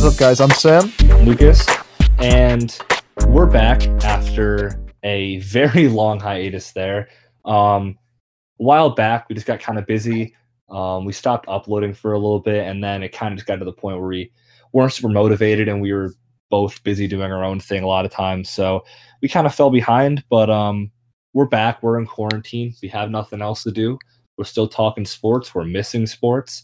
What's up, guys? I'm Sam. Lucas, and we're back after a very long hiatus there. Um, a while back, we just got kind of busy. Um, we stopped uploading for a little bit, and then it kind of just got to the point where we weren't super motivated, and we were both busy doing our own thing a lot of times. So we kind of fell behind, but um, we're back. We're in quarantine. We have nothing else to do. We're still talking sports. We're missing sports.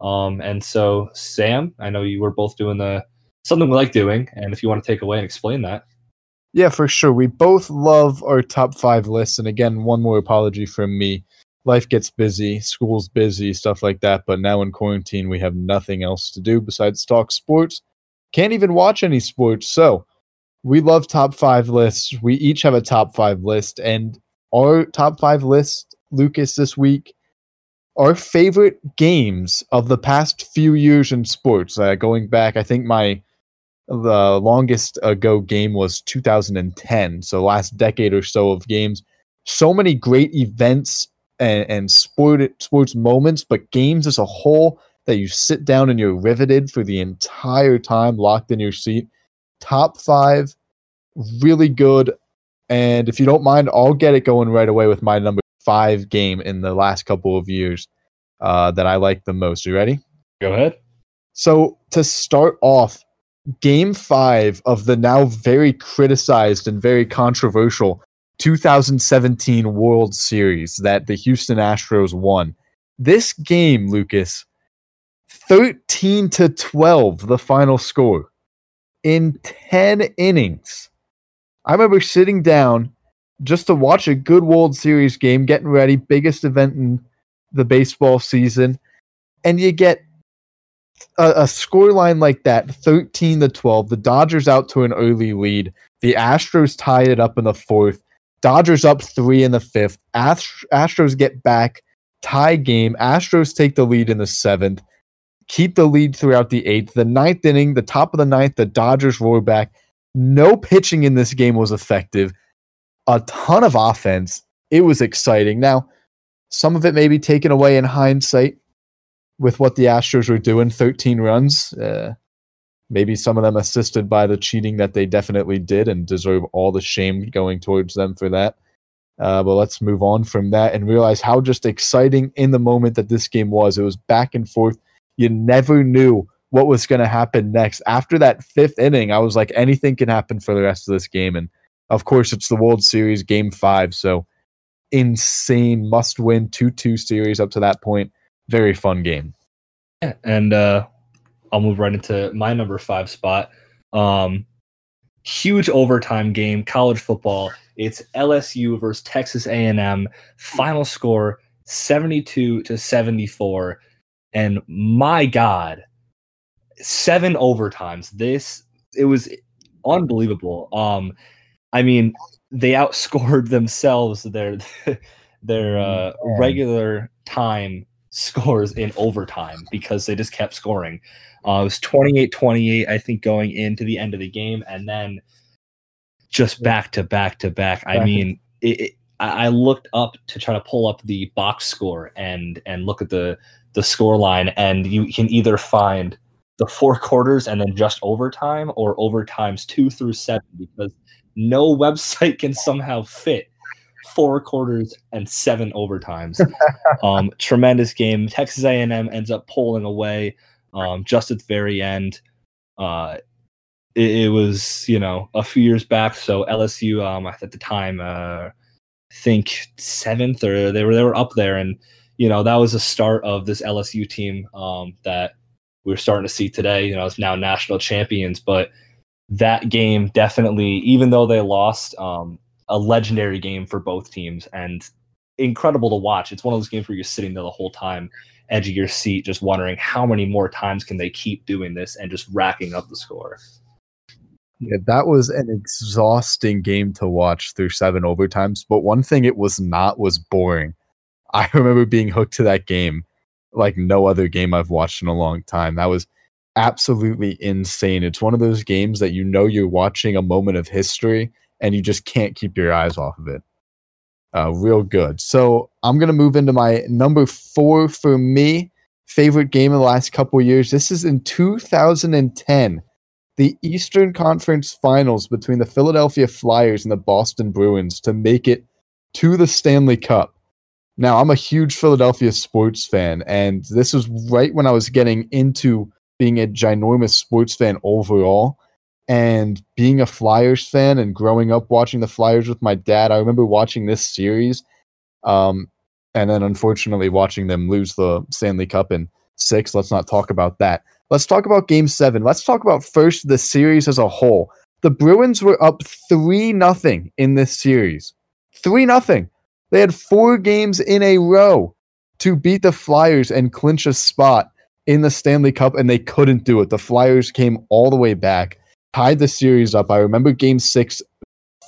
Um, and so, Sam, I know you were both doing the something we like doing, and if you want to take away and explain that. Yeah, for sure. We both love our top five lists. And again, one more apology from me. Life gets busy, school's busy, stuff like that. But now in quarantine, we have nothing else to do besides talk sports. Can't even watch any sports. So we love top five lists. We each have a top five list. And our top five list, Lucas, this week, our favorite games of the past few years in sports. Uh, going back, I think my the longest ago game was 2010 so last decade or so of games so many great events and, and sport sports moments but games as a whole that you sit down and you're riveted for the entire time locked in your seat top five really good and if you don't mind i'll get it going right away with my number five game in the last couple of years uh, that i like the most you ready go ahead so to start off game five of the now very criticized and very controversial 2017 World Series that the Houston Astros won. This game, Lucas, 13 to 12, the final score in 10 innings. I remember sitting down just to watch a good World Series game, getting ready, biggest event in the baseball season, and you get a, a scoreline like that, 13 to 12, the Dodgers out to an early lead. The Astros tie it up in the fourth. Dodgers up three in the fifth. Ast- Astros get back, tie game. Astros take the lead in the seventh, keep the lead throughout the eighth. The ninth inning, the top of the ninth, the Dodgers roar back. No pitching in this game was effective. A ton of offense. It was exciting. Now, some of it may be taken away in hindsight with what the Astros were doing, 13 runs. Uh, maybe some of them assisted by the cheating that they definitely did and deserve all the shame going towards them for that. Uh, but let's move on from that and realize how just exciting in the moment that this game was. It was back and forth. You never knew what was going to happen next. After that fifth inning, I was like, anything can happen for the rest of this game. And of course, it's the World Series game five. So insane, must win 2 2 series up to that point very fun game. Yeah, and uh, I'll move right into my number five spot. Um, huge overtime game, college football. It's LSU versus Texas A&M. Final score 72 to 74. And my God, seven overtimes. This it was unbelievable. Um, I mean, they outscored themselves their their uh, regular time scores in overtime because they just kept scoring. Uh, it was 28 28, I think, going into the end of the game. And then just back to back to back. I mean, it, it, I looked up to try to pull up the box score and and look at the the score line, and you can either find the four quarters and then just overtime or overtimes two through seven because no website can somehow fit four quarters and seven overtimes. um, tremendous game. Texas A&M ends up pulling away um, just at the very end. Uh, it, it, was you know a few years back, so LSU um, at the time uh, I think seventh or they were they were up there, and you know that was the start of this LSU team um, that we're starting to see today. You know, it's now national champions, but that game definitely, even though they lost, um, a legendary game for both teams and incredible to watch. It's one of those games where you're sitting there the whole time, edge of your seat, just wondering how many more times can they keep doing this and just racking up the score. Yeah, that was an exhausting game to watch through seven overtimes. But one thing it was not was boring. I remember being hooked to that game like no other game I've watched in a long time. That was absolutely insane. It's one of those games that you know you're watching a moment of history and you just can't keep your eyes off of it. Uh, real good. So I'm gonna move into my number four for me. favorite game in the last couple years. This is in 2010, the Eastern Conference Finals between the Philadelphia Flyers and the Boston Bruins to make it to the Stanley Cup. Now, I'm a huge Philadelphia sports fan, and this was right when I was getting into being a ginormous sports fan overall and being a Flyers fan and growing up watching the Flyers with my dad. I remember watching this series um, and then unfortunately watching them lose the Stanley Cup in six. Let's not talk about that. Let's talk about game seven. Let's talk about first the series as a whole. The Bruins were up 3 nothing in this series. 3 nothing. They had four games in a row to beat the Flyers and clinch a spot in the Stanley Cup, and they couldn't do it. The Flyers came all the way back, tied the series up. I remember game six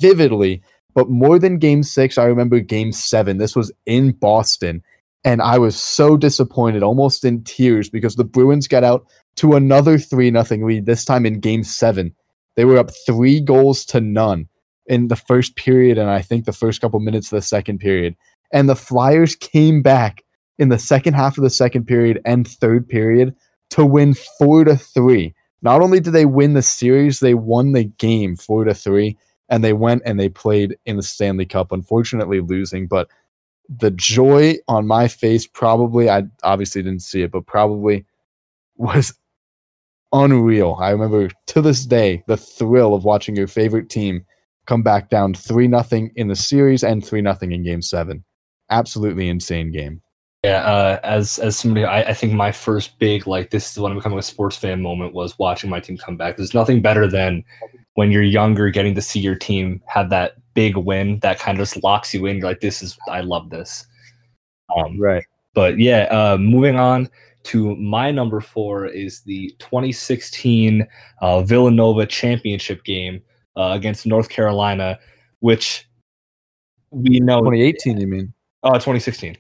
vividly, but more than game six, I remember game seven. This was in Boston, and I was so disappointed, almost in tears, because the Bruins got out to another 3 nothing lead, this time in game seven. They were up three goals to none in the first period and I think the first couple minutes of the second period. And the Flyers came back in the second half of the second period and third period to win 4 to 3. Not only did they win the series, they won the game 4 to 3 and they went and they played in the Stanley Cup unfortunately losing, but the joy on my face probably I obviously didn't see it, but probably was unreal. I remember to this day the thrill of watching your favorite team come back down 3 nothing in the series and 3 nothing in game 7. Absolutely insane game. Yeah, uh, as as somebody, I, I think my first big like this is when I'm becoming a sports fan moment was watching my team come back. There's nothing better than when you're younger, getting to see your team have that big win that kind of just locks you in. You're like, this is I love this. Um, right. But yeah, uh, moving on to my number four is the 2016 uh, Villanova championship game uh, against North Carolina, which we know 2018. You mean? Oh, 2016.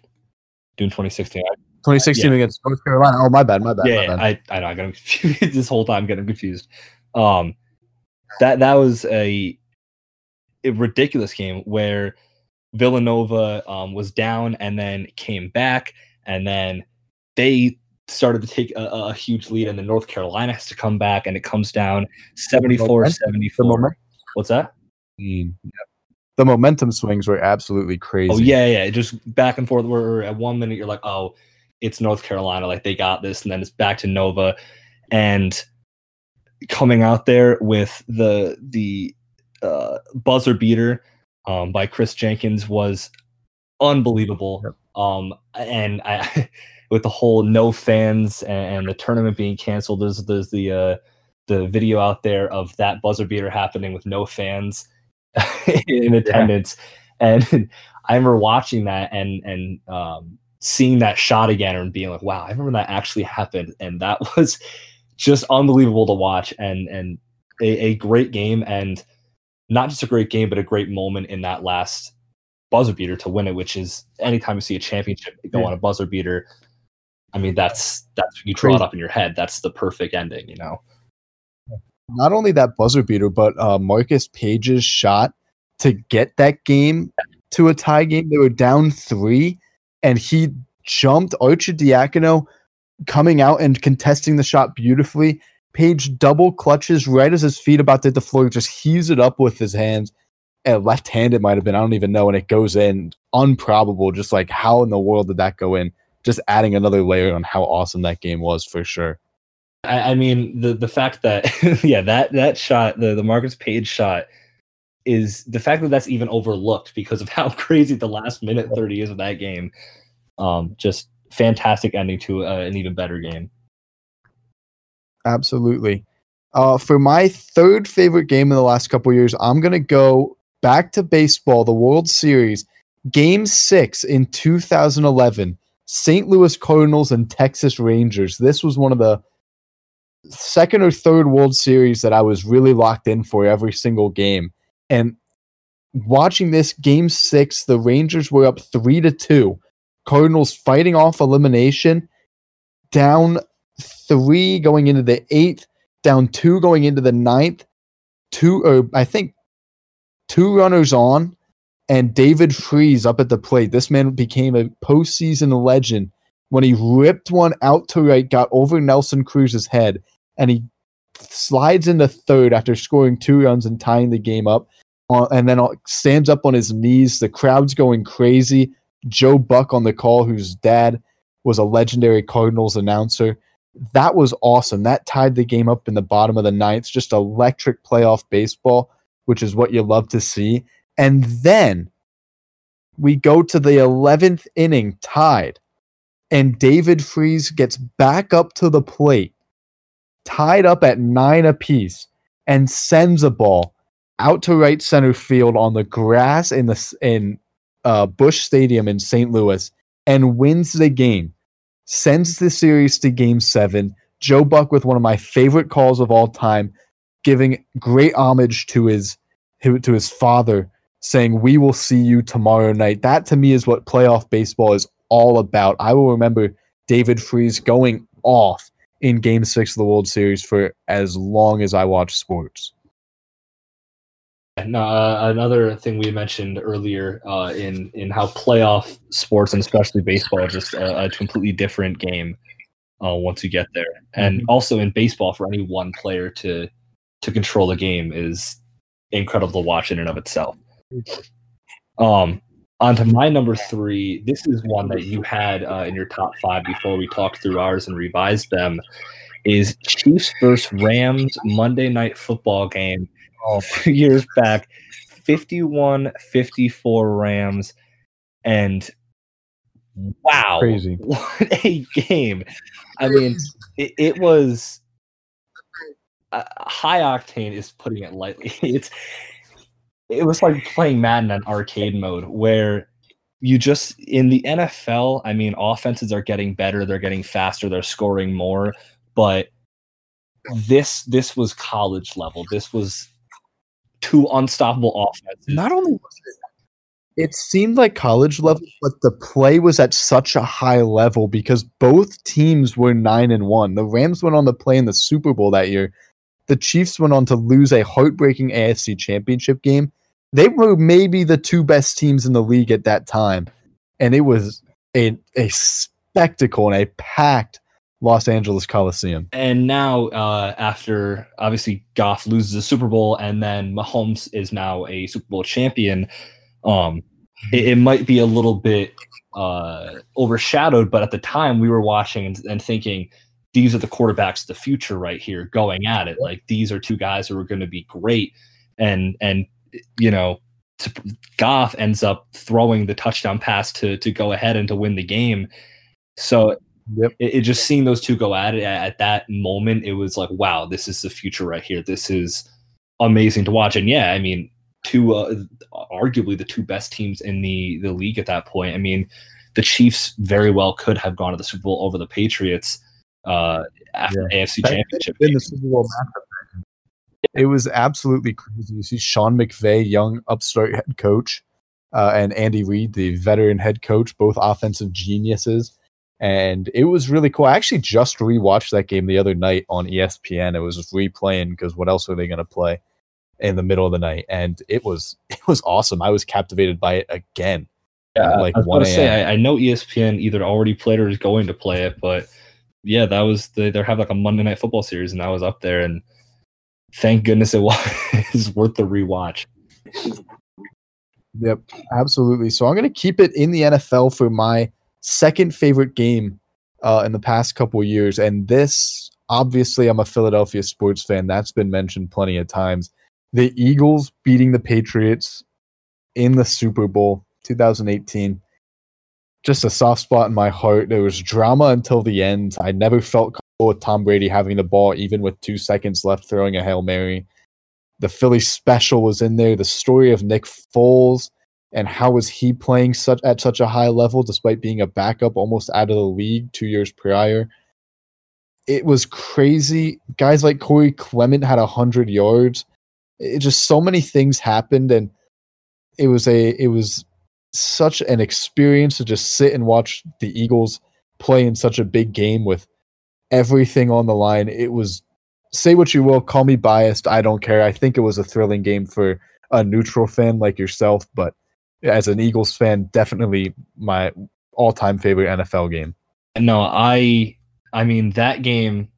June 2016. 2016 yeah. against North Carolina. Oh, my bad. My bad. Yeah, my bad. I I know. I got confused this whole time. Getting confused. Um, that that was a, a ridiculous game where Villanova um, was down and then came back, and then they started to take a, a, huge lead, and then North Carolina has to come back, and it comes down 74 74. What's that? Mm. The momentum swings were absolutely crazy. Oh yeah, yeah, just back and forth. Where at one minute you're like, oh, it's North Carolina, like they got this, and then it's back to Nova, and coming out there with the the uh, buzzer beater um, by Kris Jenkins was unbelievable. Yep. Um, and I, with the whole no fans and, and, the tournament being canceled, there's there's the uh, the video out there of that buzzer beater happening with no fans in attendance. Yeah. And I remember watching that and and um, seeing that shot again and being like, wow, I remember that actually happened. And that was just unbelievable to watch and and a, a great game and not just a great game, but a great moment in that last buzzer beater to win it, which is anytime you see a championship go yeah. on a buzzer beater, I mean that's that's you draw it up in your head. That's the perfect ending, you know not only that buzzer beater, but uh, Marcus Paige's shot to get that game to a tie game. They were down three, and he jumped Arcidiacono coming out and contesting the shot beautifully. Page double clutches right as his feet about to hit the floor, just heaves it up with his hands. And left hand, it might have been. I don't even know. And it goes in. Unprobable. Just like, how in the world did that go in? Just adding another layer on how awesome that game was for sure. I, I mean the the fact that yeah that that shot the the Marcus Paige shot is the fact that that's even overlooked because of how crazy the last minute 30 is of that game. Um, just fantastic ending to uh, an even better game. Absolutely. Uh, for my third favorite game in the last couple years, I'm gonna go back to baseball, the World Series, Game Six in 2011, St. Louis Cardinals and Texas Rangers. This was one of the second or third World Series that I was really locked in for every single game. And watching this game six, the Rangers were up three to two. Cardinals fighting off elimination, down three going into the eighth, down two going into the ninth, two or I think two runners on, and David Freese up at the plate. This man became a postseason legend when he ripped one out to right, got over Nelson Cruz's head, and he slides into third after scoring two runs and tying the game up. Uh, and then uh, stands up on his knees. The crowd's going crazy. Joe Buck on the call, whose dad was a legendary Cardinals announcer. That was awesome. That tied the game up in the bottom of the ninth. Just electric playoff baseball, which is what you love to see. And then we go to the 11th inning tied, and David Freese gets back up to the plate, tied up at nine apiece, and sends a ball out to right center field on the grass in the in uh, Busch Stadium in St. Louis and wins the game. Sends the series to Game Seven. Joe Buck with one of my favorite calls of all time, giving great homage to his to his father, saying, "We will see you tomorrow night." That to me is what playoff baseball is all about. I will remember David Freese going off in Game Six of the World Series for as long as I watch sports. No, uh, another thing we mentioned earlier uh, in in how playoff sports and especially baseball are just a, a completely different game uh, once you get there, and mm-hmm. also in baseball for any one player to to control the game is incredible to watch in and of itself. Um, on to my number three. This is one that you had uh, in your top five before we talked through ours and revised them. Is Chiefs versus Rams Monday Night Football game a few years back 51 54 Rams. And wow, crazy. What a game. I mean, it, it was uh, high octane, is putting it lightly. It's it was like playing Madden in arcade mode where you just in the NFL, I mean, offenses are getting better, they're getting faster, they're scoring more, but this this was college level. This was two unstoppable offenses. Not only was it, it seemed like college level, but the play was at such a high level because both teams were nine and one. The Rams went on to play in the Super Bowl that year. The Chiefs went on to lose a heartbreaking AFC championship game. They were maybe the two best teams in the league at that time. And it was a, a spectacle and a packed Los Angeles Coliseum. And now, uh, after obviously Goff loses the Super Bowl, and then Mahomes is now a Super Bowl champion, um, it, it might be a little bit uh, overshadowed. But at the time, we were watching and, and, thinking, these are the quarterbacks of the future right here, going at it. Like these are two guys who are going to be great, and and you know. Goff ends up throwing the touchdown pass to to go ahead and to win the game. So Yep. It, it, just seeing those two go at it at, at, that moment, it was like, wow, this is the future right here. This is amazing to watch. And yeah, I mean, two uh, arguably the two best teams in the the league at that point. I mean, the Chiefs very well could have gone to the Super Bowl over the Patriots uh, after yeah. AFC that Championship. In the Super Bowl matchup. It was absolutely crazy. You see Sean McVay, young upstart head coach, uh, and Andy Reid, the veteran head coach, both offensive geniuses and it was really cool. I actually just rewatched that game the other night on ESPN. It was just replaying because what else are they going to play in the middle of the night? And it was it was awesome. I was captivated by it again. Yeah, like I was going to say I, I, know ESPN either already played or is going to play it, but yeah, that was the, they have like a Monday Night Football series, and I was up there, and thank goodness it was worth the rewatch. Yep, absolutely. So I'm going to keep it in the NFL for my second favorite game uh, in the past couple years. And this, obviously, I'm a Philadelphia sports fan. That's been mentioned plenty of times. The Eagles beating the Patriots in the Super Bowl 2018. Just a soft spot in my heart. There was drama until the end. I never felt with Tom Brady having the ball, even with two seconds left, throwing a Hail Mary. The Philly special was in there. The story of Nick Foles and how was he playing such at such a high level despite being a backup almost out of the league two years prior it was crazy guys like corey clement had 100 yards it just so many things happened and it was a it was such an experience to just sit and watch the eagles play in such a big game with everything on the line it was say what you will call me biased i don't care i think it was a thrilling game for a neutral fan like yourself but as an Eagles fan, definitely my all-time favorite NFL game. No, I I mean that game.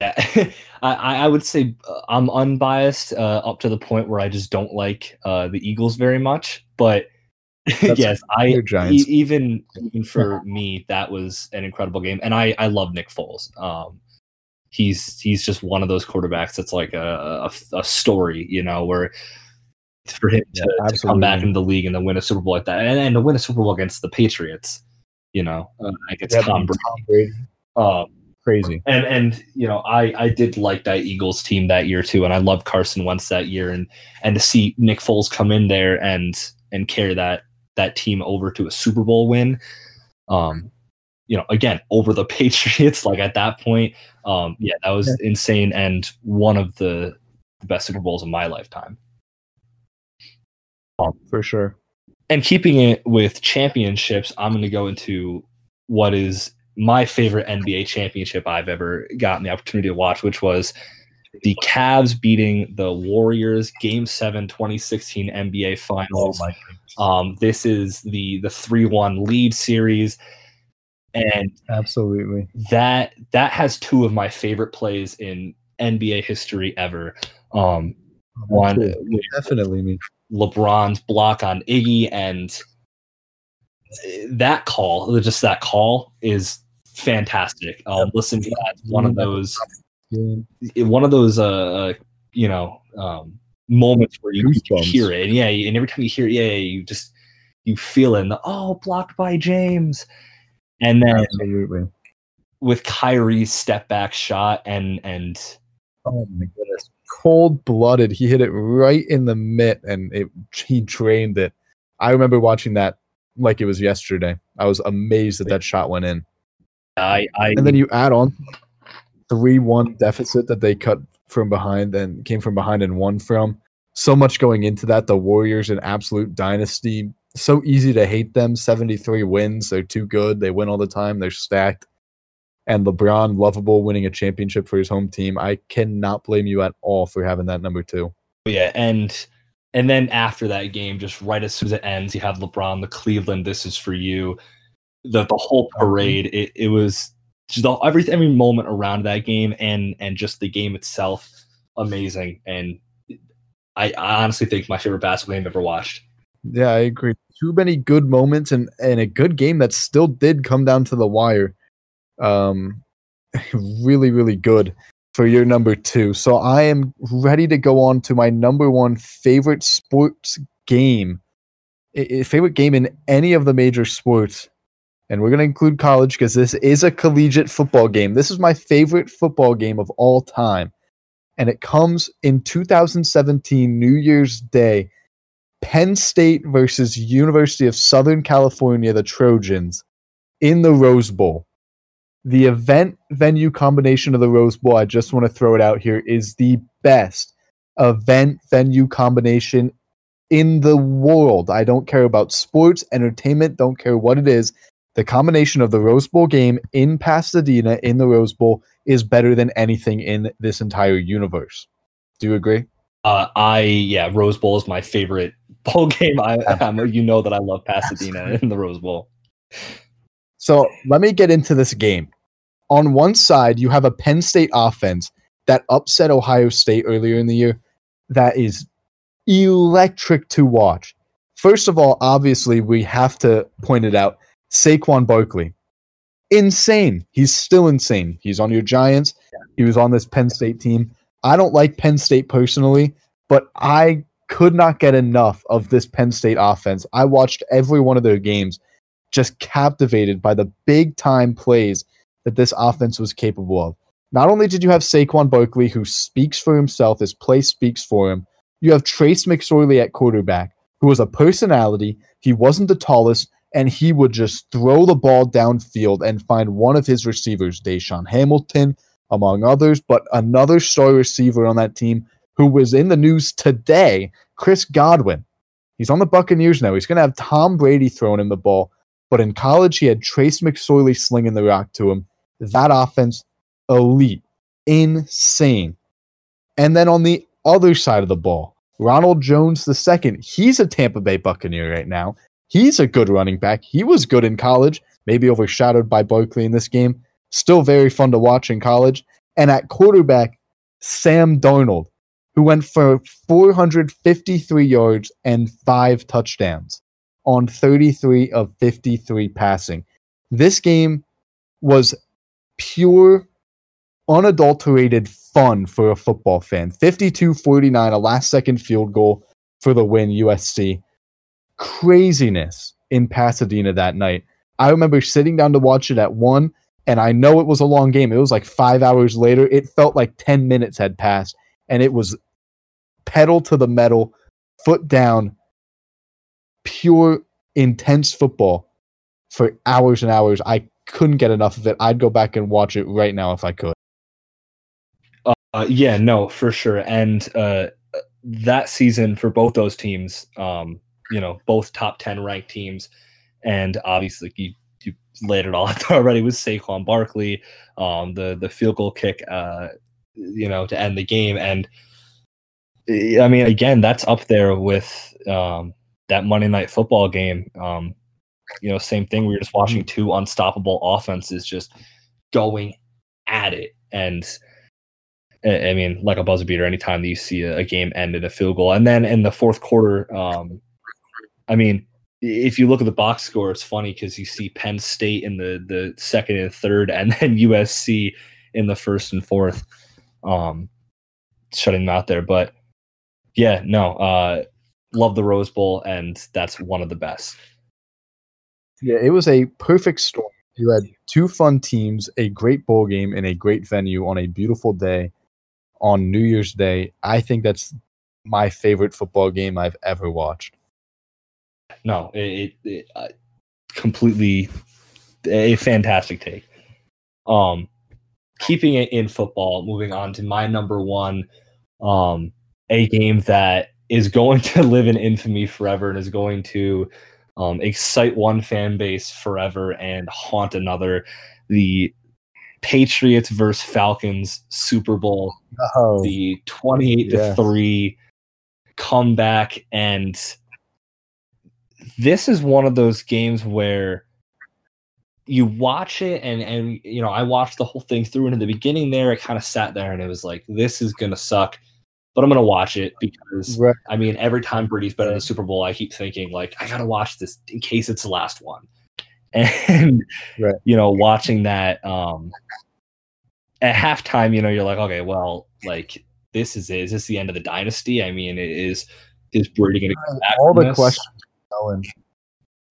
I I would say uh, I'm unbiased uh, up to the point where I just don't like uh, the Eagles very much, but. yes, I e- even even for me that was an incredible game, and I I love Nick Foles. Um, he's he's just one of those quarterbacks that's like a a, a story, you know, where for him to, yeah, to, come back into the league and then win a Super Bowl like that, and, and to win a Super Bowl against the Patriots, you know, uh, against yeah, Tom Brady. Um, Crazy. And and you know, I I did like that Eagles team that year too, and I loved Carson Wentz that year, and and to see Nick Foles come in there and and carry that that team over to a Super Bowl win. Um, you know, again, over the Patriots, like at that point, um, yeah, that was yeah. insane and one of the the best Super Bowls of my lifetime. Um, For sure. And keeping it with championships, I'm going to go into what is my favorite NBA championship I've ever gotten the opportunity to watch, which was the Cavs beating the Warriors Game 7 2016 NBA Finals. Oh um, this is the the 3 1 lead series. And absolutely that that has two of my favorite plays in NBA history ever. Um, oh, one definitely me. LeBron's block on Iggy and that call, just that call is fantastic. Um, listen to that. One of those, one of those, uh, uh, you know, um, moments where you, you hear it, and yeah, and every time you hear it, yeah, you just you feel it. And the, oh, blocked by James, and then Absolutely. with Kyrie's step back shot, and and oh my goodness, cold blooded. He hit it right in the mitt, and it he drained it. I remember watching that like it was yesterday. I was amazed that that shot went in. I, I and then you add on three one deficit that they cut from behind and came from behind and won from. So much going into that. The Warriors, an absolute dynasty. So easy to hate them. 73 wins. They're too good. They win all the time. They're stacked. And LeBron, lovable, winning a championship for his home team. I cannot blame you at all for having that number two. Yeah, and and then after that game, just right as soon as it ends, you have LeBron, the Cleveland, this is for you the the whole mm-hmm. parade. It, it was just the, every every moment around that game and and just the game itself amazing. And I, I honestly think my favorite basketball game I've ever watched. Yeah, I agree. Too many good moments and and a good game that still did come down to the wire. Um, really, really good for your number two. So I am ready to go on to my number one favorite sports game, favorite game in any of the major sports and we're going to include college because this is a collegiate football game. This is my favorite football game of all time. And it comes in 2017, New Year's Day. Penn State versus University of Southern California, the Trojans, in the Rose Bowl. The event venue combination of the Rose Bowl, I just want to throw it out here, is the best event venue combination in the world. I don't care about sports, entertainment, don't care what it is the combination of the Rose Bowl game in Pasadena in the Rose Bowl is better than anything in this entire universe. Do you agree? Uh, I yeah, Rose Bowl is my favorite bowl game. I, I'm, you know that I love Pasadena in the Rose Bowl. So let me get into this game. On one side, you have a Penn State offense that upset Ohio State earlier in the year. That is electric to watch. First of all, obviously, we have to point it out Saquon Barkley. Insane. He's still insane. He's on your Giants. He was on this Penn State team. I don't like Penn State personally, but I could not get enough of this Penn State offense. I watched every one of their games, just captivated by the big time plays that this offense was capable of. Not only did you have Saquon Barkley, who speaks for himself, his play speaks for him, you have Trace McSorley at quarterback, who was a personality. He wasn't the tallest, and he would just throw the ball downfield and find one of his receivers, DaeSean Hamilton, among others, but another star receiver on that team who was in the news today, Chris Godwin. He's on the Buccaneers now. He's going to have Tom Brady throwing him the ball, but in college, he had Trace McSorley slinging the rock to him. That offense, elite, insane. And then on the other side of the ball, Ronald Jones II, he's a Tampa Bay Buccaneer right now. He's a good running back. He was good in college. maybe overshadowed by Barkley in this game. Still very fun to watch in college. And at quarterback, Sam Darnold, who went for 453 yards and five touchdowns on 33 of 53 passing. This game was pure, unadulterated fun for a football fan. 52 49, a last second field goal for the win, USC. Craziness in Pasadena that night. I remember sitting down to watch it at one, and I know it was a long game. It was like five hours later. It felt like 10 minutes had passed, and it was pedal to the metal, foot down, pure, intense football for hours and hours. I couldn't get enough of it. I'd go back and watch it right now if I could. Uh, yeah, no, for sure. And uh, that season for both those teams, um, you know, both top 10 ranked teams. And obviously, you, you laid it all out already with Saquon Barkley, um, the, the field goal kick, uh, you know, to end the game. And I mean, again, that's up there with um, that Monday night football game. Um, you know, same thing. We are just watching two unstoppable offenses just going at it. And I mean, like a buzzer beater, anytime that you see a game end in a field goal. And then in the fourth quarter, um, I mean, if you look at the box score, it's funny because you see Penn State in the the second and third, and then USC in the first and fourth, um, shutting them out there. But yeah, no, uh, love the Rose Bowl, and that's one of the best. Yeah, it was a perfect storm. You had two fun teams, a great bowl game, and a great venue on a beautiful day on New Year's Day. I think that's my favorite football game I've ever watched. No, it, it, it completely a fantastic take. Um, keeping it in football, moving on to my number one, um, a game that is going to live in infamy forever and is going to um, excite one fan base forever and haunt another. The Patriots versus Falcons Super Bowl, oh, the 28 to 3 comeback. And this is one of those games where you watch it and and you know i watched the whole thing through and in the beginning there i kind of sat there and it was like this is gonna suck but i'm gonna watch it because right. i mean every time brady's been in the super bowl i keep thinking like i gotta watch this in case it's the last one and right. you know watching that um at halftime you know you're like okay well like this is it. is this the end of the dynasty i mean it is is brady gonna back all the this? questions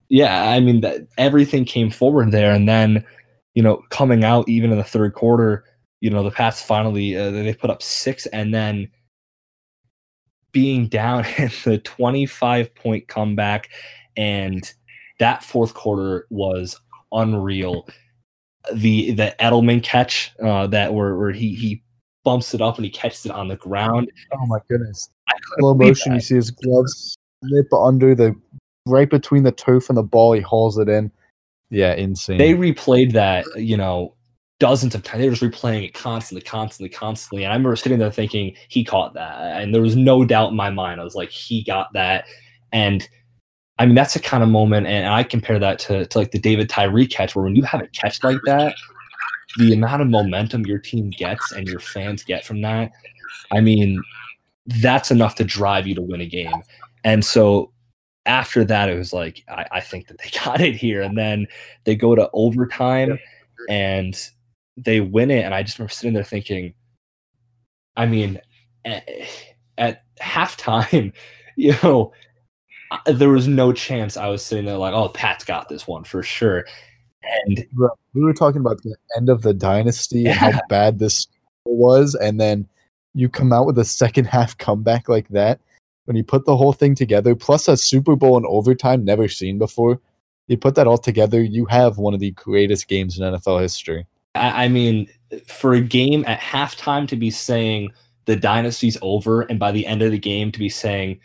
yeah i mean that everything came forward there and then you know coming out even in the third quarter you know the pats finally uh, they put up six and then being down in the 25 point comeback and that fourth quarter was unreal. The the Edelman catch uh, that where, where he he bumps it up and he catches it on the ground. Oh my goodness! Slow motion. You see his gloves slip under the right between the turf and the ball. He hauls it in. Yeah, insane. They replayed that, you know, dozens of times. They were just replaying it constantly, constantly, constantly. And I remember sitting there thinking he caught that, and there was no doubt in my mind. I was like, he got that, and I mean, that's the kind of moment, and I compare that to, to like the David Tyree catch, where when you have a catch like that, the amount of momentum your team gets and your fans get from that, I mean, that's enough to drive you to win a game. And so after that, it was like, I, I think that they got it here. And then they go to overtime and they win it. And I just remember sitting there thinking, I mean, at, at halftime, you know, there was no chance I was sitting there like, oh, Pat's got this one for sure. And we were talking about the end of the dynasty yeah. and how bad this was, and then you come out with a second half comeback like that. When you put the whole thing together, plus a Super Bowl in overtime never seen before, you put that all together, you have one of the greatest games in NFL history. I mean, for a game at halftime to be saying the dynasty's over, and by the end of the game to be saying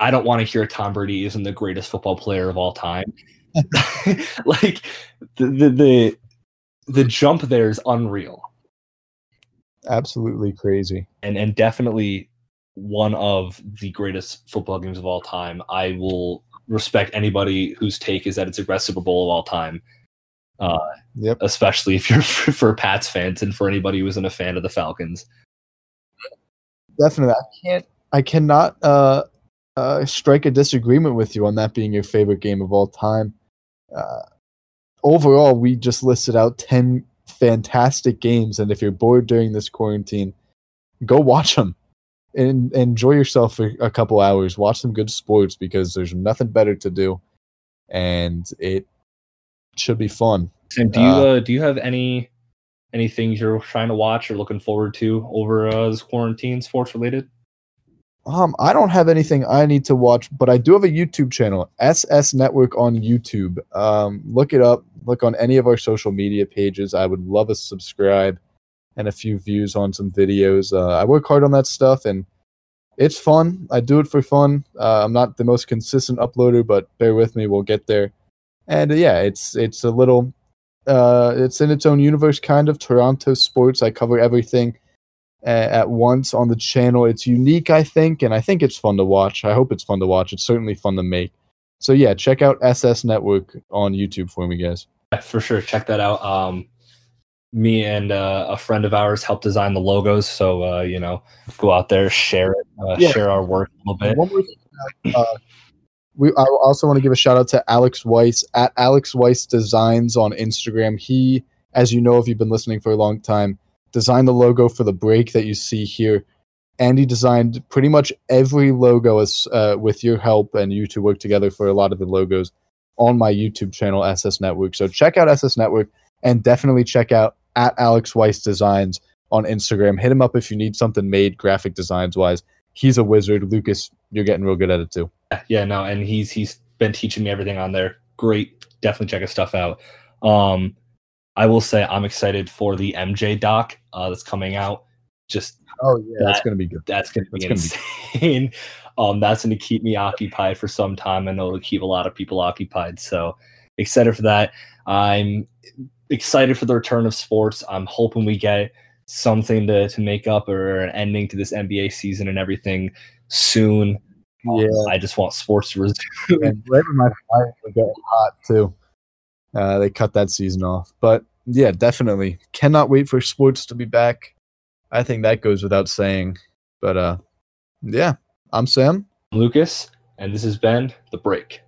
I don't want to hear Tom Brady isn't the greatest football player of all time. like the, the the the jump there is unreal. Absolutely crazy. And and definitely one of the greatest football games of all time. I will respect anybody whose take is that it's the best Super Bowl of all time. Uh, Yep. especially if you're for, for Pats fans and for anybody who isn't a fan of the Falcons. Definitely. I can't I cannot uh uh strike a disagreement with you on that being your favorite game of all time. Uh overall we just listed out 10 fantastic games and if you're bored during this quarantine, go watch them. And enjoy yourself for a couple hours. Watch some good sports because there's nothing better to do. And it should be fun. Sam, do you Uh, uh, do you have any any things you're trying to watch or looking forward to over uh, this quarantine, sports related? Um, I don't have anything I need to watch, but I do have a YouTube channel, SS Network on YouTube. Um, look it up. Look on any of our social media pages. I would love a subscribe and a few views on some videos. Uh, I work hard on that stuff, and it's fun. I do it for fun. Uh, I'm not the most consistent uploader, but bear with me. We'll get there. And uh, yeah, it's it's a little, uh, it's in its own universe, kind of. Toronto sports. I cover everything at once on the channel. It's unique, I think, and I think it's fun to watch. I hope it's fun to watch. It's certainly fun to make. So yeah, check out SS Network on YouTube for me, guys. For sure. Check that out. Um, me and uh, a friend of ours helped design the logos, so uh, you know, go out there, share it, uh, Yeah. share our work a little bit. Thing, uh, we I also want to give a shout out to Alex Weiss at Alex Weiss Designs on Instagram. He, as you know, if you've been listening for a long time, designed the logo for the break that you see here, and he designed pretty much every logo as uh, with your help, and you two work together for a lot of the logos on my YouTube channel SS Network. So check out SS Network and definitely check out at Alex Weiss Designs on Instagram. Hit him up if you need something made graphic designs wise. He's a wizard. Lucas, you're getting real good at it too. yeah no and he's he's been teaching me everything on there great definitely check his stuff out um i will say i'm excited for the mj doc uh that's coming out just Oh yeah, that's gonna be good. that's gonna be That's gonna insane um that's gonna keep me occupied for some time i know it'll keep a lot of people occupied so excited for that i'm excited for the return of sports i'm hoping we get something to, to make up or an ending to this nba season and everything soon Um, Yeah. i just want sports to resume and right when my fire would get hot too. Uh, they cut that season off, but yeah, definitely cannot wait for sports to be back. I think that goes without saying. But uh, yeah, I'm Sam. Lucas, and this has been The Break.